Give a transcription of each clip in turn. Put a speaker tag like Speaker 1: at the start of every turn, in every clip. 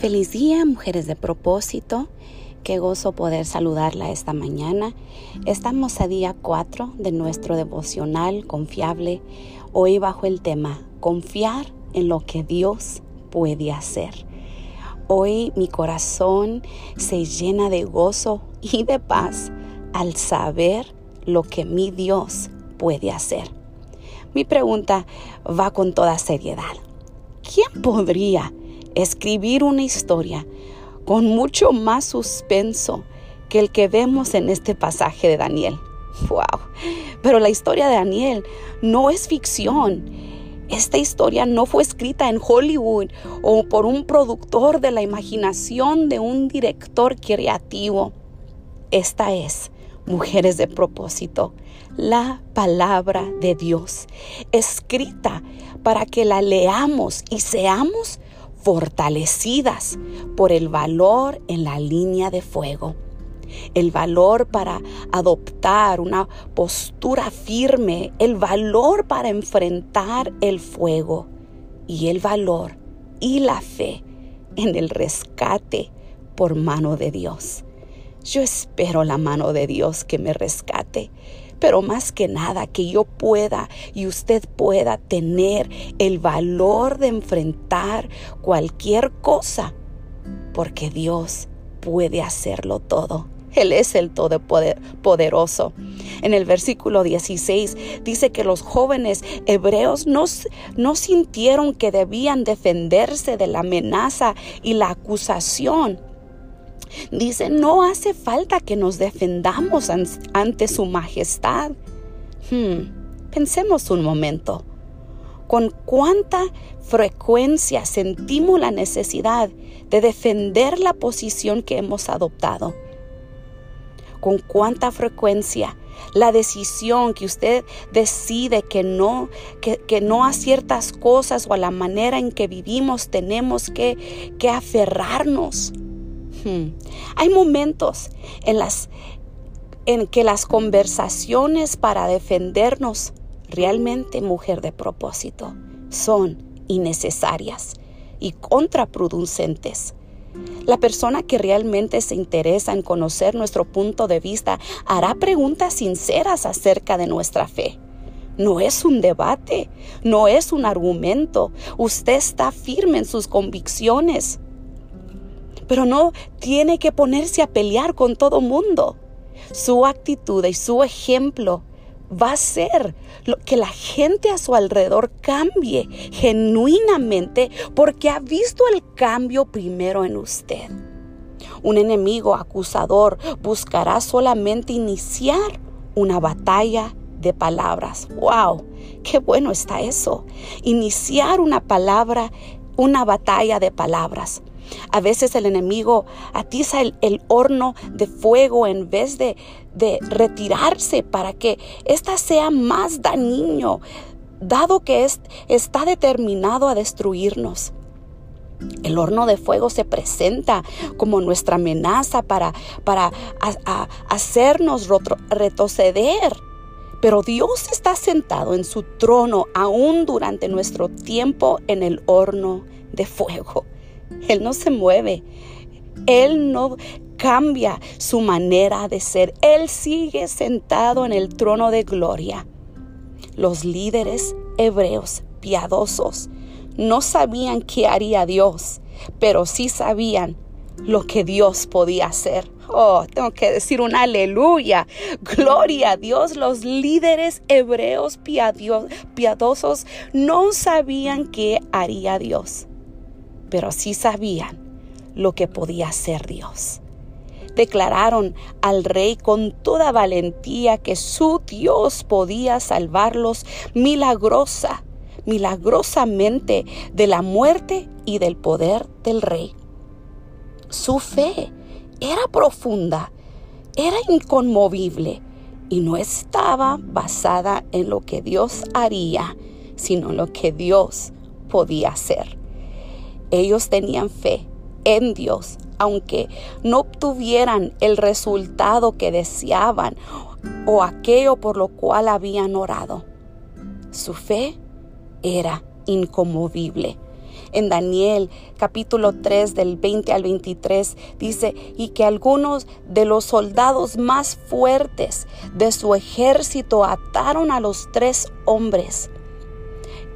Speaker 1: Feliz día, mujeres de propósito. Qué gozo poder saludarla esta mañana. Estamos a día 4 de nuestro devocional confiable, hoy bajo el tema Confiar en lo que Dios puede hacer. Hoy mi corazón se llena de gozo y de paz al saber lo que mi Dios puede hacer. Mi pregunta va con toda seriedad. ¿Quién podría escribir una historia con mucho más suspenso que el que vemos en este pasaje de Daniel. ¡Wow! Pero la historia de Daniel no es ficción. Esta historia no fue escrita en Hollywood o por un productor de la imaginación de un director creativo. Esta es, mujeres de propósito, la palabra de Dios, escrita para que la leamos y seamos fortalecidas por el valor en la línea de fuego. El valor para adoptar una postura firme, el valor para enfrentar el fuego y el valor y la fe en el rescate por mano de Dios. Yo espero la mano de Dios que me rescate pero más que nada que yo pueda y usted pueda tener el valor de enfrentar cualquier cosa, porque Dios puede hacerlo todo. Él es el Todopoderoso. En el versículo 16 dice que los jóvenes hebreos no, no sintieron que debían defenderse de la amenaza y la acusación Dice, no hace falta que nos defendamos ante su majestad. Hmm, pensemos un momento. ¿Con cuánta frecuencia sentimos la necesidad de defender la posición que hemos adoptado? ¿Con cuánta frecuencia la decisión que usted decide que no, que, no a ciertas cosas o a la manera en que vivimos tenemos que, que aferrarnos? Hay momentos en, las, en que las conversaciones para defendernos realmente, mujer de propósito, son innecesarias y contraproducentes. La persona que realmente se interesa en conocer nuestro punto de vista hará preguntas sinceras acerca de nuestra fe. No es un debate, no es un argumento. Usted está firme en sus convicciones pero no tiene que ponerse a pelear con todo mundo. Su actitud y su ejemplo va a ser que la gente a su alrededor cambie genuinamente porque ha visto el cambio primero en usted. Un enemigo acusador buscará solamente iniciar una batalla de palabras. ¡Wow! ¡Qué bueno está eso! Iniciar una palabra, una batalla de palabras. A veces el enemigo atiza el, horno de fuego en vez de, de retirarse para que ésta sea más dañino, dado que es, está determinado a destruirnos. El horno de fuego se presenta como nuestra amenaza para, para hacernos retroceder. Pero Dios está sentado en su trono aún durante nuestro tiempo en el horno de fuego. Él no se mueve. Él no cambia su manera de ser. Él sigue sentado en el trono de gloria. Los líderes hebreos piadosos no sabían qué haría Dios, pero sí sabían lo que Dios podía hacer. Oh, tengo que decir un aleluya. Gloria a Dios. Los líderes hebreos piadosos no sabían qué haría Dios, pero sí sabían lo que podía hacer Dios. Declararon al rey con toda valentía que su Dios podía salvarlos milagrosa, milagrosamente de la muerte y del poder del rey. Su fe era profunda, era inconmovible y no estaba basada en lo que Dios haría, sino en lo que Dios podía hacer. Ellos tenían fe en Dios, aunque no obtuvieran el resultado que deseaban o aquello por lo cual habían orado. Su fe era inconmovible. en Daniel capítulo 3 del 20 al 23 dice, y que algunos de los soldados más fuertes de su ejército ataron a los tres hombres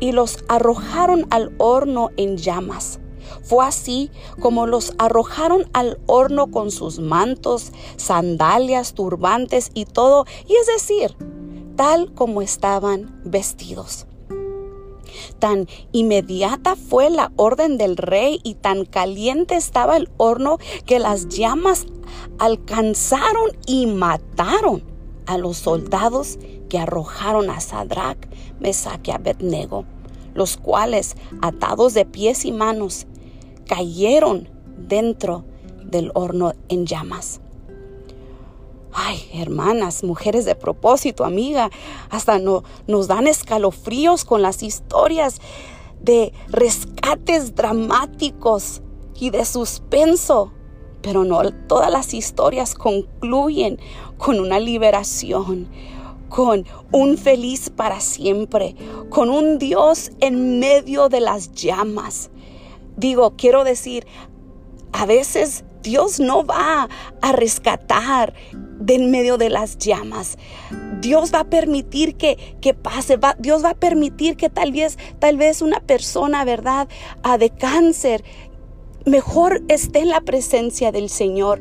Speaker 1: y los arrojaron al horno en llamas. Fue así como los arrojaron al horno con sus mantos, sandalias, turbantes y todo, y es decir, tal como estaban vestidos. Tan inmediata fue la orden del rey y tan caliente estaba el horno que las llamas alcanzaron y mataron a los soldados que arrojaron a Sadrach, Mesach y Abednego, los cuales, atados de pies y manos, cayeron dentro del horno en llamas. Ay, hermanas, mujeres de propósito, amiga, hasta no, nos dan escalofríos con las historias de rescates dramáticos y de suspenso. Pero no todas las historias concluyen con una liberación, con un feliz para siempre, con un Dios en medio de las llamas. Digo, quiero decir, a veces Dios no va a rescatar de en medio de las llamas. Dios va a permitir que, que pase, Dios va a permitir que tal vez, tal vez una persona, ¿verdad?, a de cáncer, mejor esté en la presencia del Señor.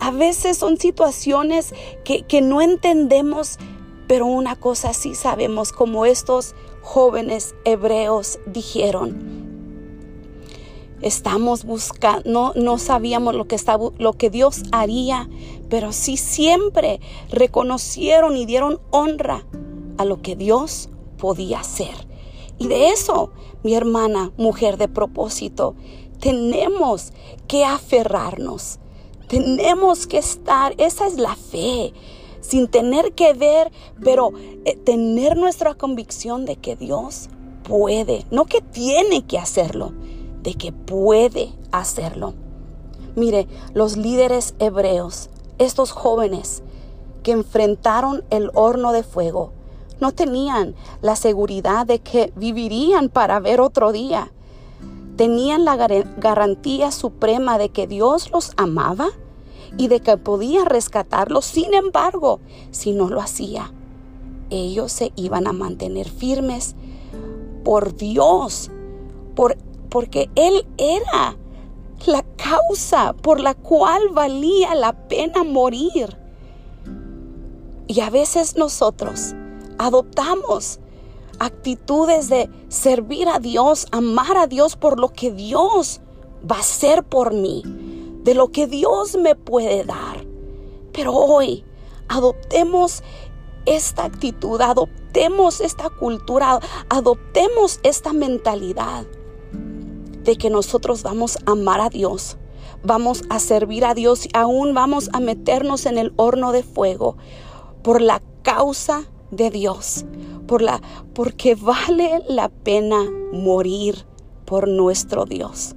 Speaker 1: A veces son situaciones que, que no entendemos, pero una cosa sí sabemos, como estos jóvenes hebreos dijeron estamos buscando, no, sabíamos lo que, lo que Dios haría, pero sí siempre reconocieron y dieron honra a lo que Dios podía hacer. Y de eso, mi hermana, mujer de propósito, tenemos que aferrarnos, tenemos que estar, esa es la fe, sin tener que ver, pero eh, tener nuestra convicción de que Dios puede, no que tiene que hacerlo, de que puede hacerlo. Mire, los líderes hebreos, estos jóvenes que enfrentaron el horno de fuego, no tenían la seguridad de que vivirían para ver otro día. Tenían la garantía suprema de que Dios los amaba y de que podía rescatarlos. Sin embargo, si no lo hacía, ellos se iban a mantener firmes por Dios, por porque Él era la causa por la cual valía la pena morir. Y a veces nosotros adoptamos actitudes de servir a Dios, amar a Dios por lo que Dios va a hacer por mí, de lo que Dios me puede dar. Pero hoy adoptemos esta actitud, adoptemos esta cultura, adoptemos esta mentalidad de que nosotros vamos a amar a Dios, vamos a servir a Dios y aún vamos a meternos en el horno de fuego por la causa de Dios, por la porque vale la pena morir por nuestro Dios.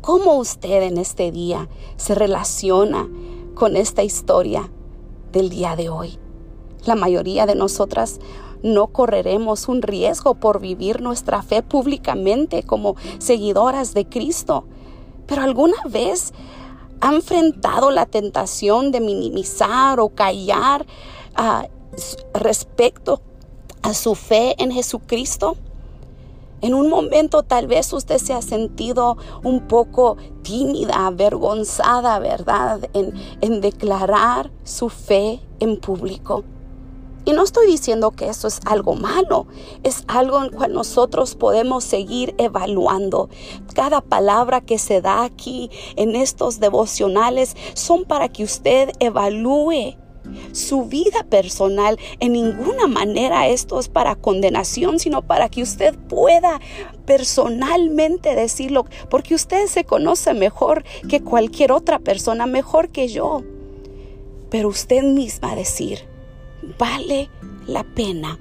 Speaker 1: ¿Cómo usted en este día se relaciona con esta historia del día de hoy? La mayoría de nosotras no correremos un riesgo por vivir nuestra fe públicamente como seguidoras de Cristo. Pero alguna vez ha enfrentado la tentación de minimizar o callar ah, respecto a su fe en Jesucristo. En un momento tal vez usted se ha sentido un poco tímida, avergonzada, ¿verdad? En, en declarar su fe en público. Y no estoy diciendo que eso es algo malo, es algo en cual nosotros podemos seguir evaluando. Cada palabra que se da aquí en estos devocionales son para que usted evalúe su vida personal. En ninguna manera esto es para condenación, sino para que usted pueda personalmente decirlo, porque usted se conoce mejor que cualquier otra persona, mejor que yo. Pero usted misma decir, vale la pena.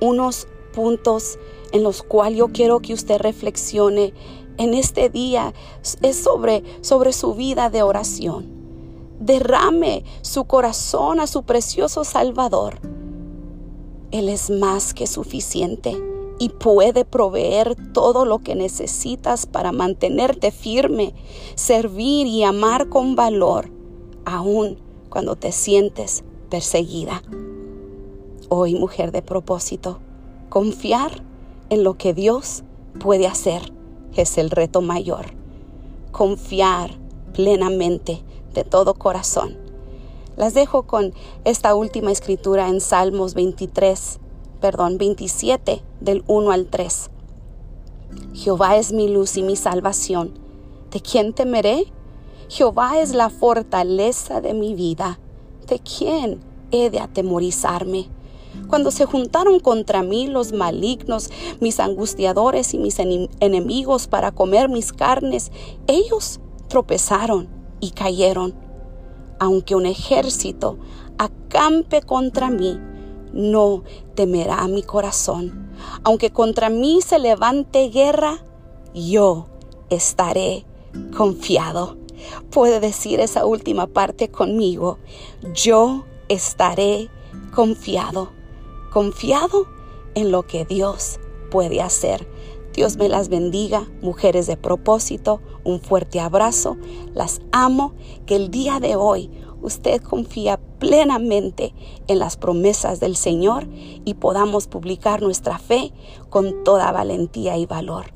Speaker 1: Unos puntos en los cuales yo quiero que usted reflexione en este día es sobre, sobre su vida de oración. Derrame su corazón a su precioso Salvador. Él es más que suficiente y puede proveer todo lo que necesitas para mantenerte firme, servir y amar con valor, aun cuando te sientes perseguida. Hoy, mujer de propósito, confiar en lo que Dios puede hacer es el reto mayor. Confiar plenamente de todo corazón. Las dejo con esta última escritura en Salmos 23, perdón, 27 del 1 al 3. Jehová es mi luz y mi salvación. ¿De quién temeré? Jehová es la fortaleza de mi vida. ¿De quién he de atemorizarme? Cuando se juntaron contra mí los malignos, mis angustiadores y mis enemigos para comer mis carnes, ellos tropezaron y cayeron. Aunque un ejército acampe contra mí, no temerá mi corazón. Aunque contra mí se levante guerra, yo estaré confiado. Puede decir esa última parte conmigo. Yo estaré confiado. Confiado en lo que Dios puede hacer. Dios me las bendiga, mujeres de propósito, un fuerte abrazo, las amo, que el día de hoy usted confía plenamente en las promesas del Señor y podamos publicar nuestra fe con toda valentía y valor.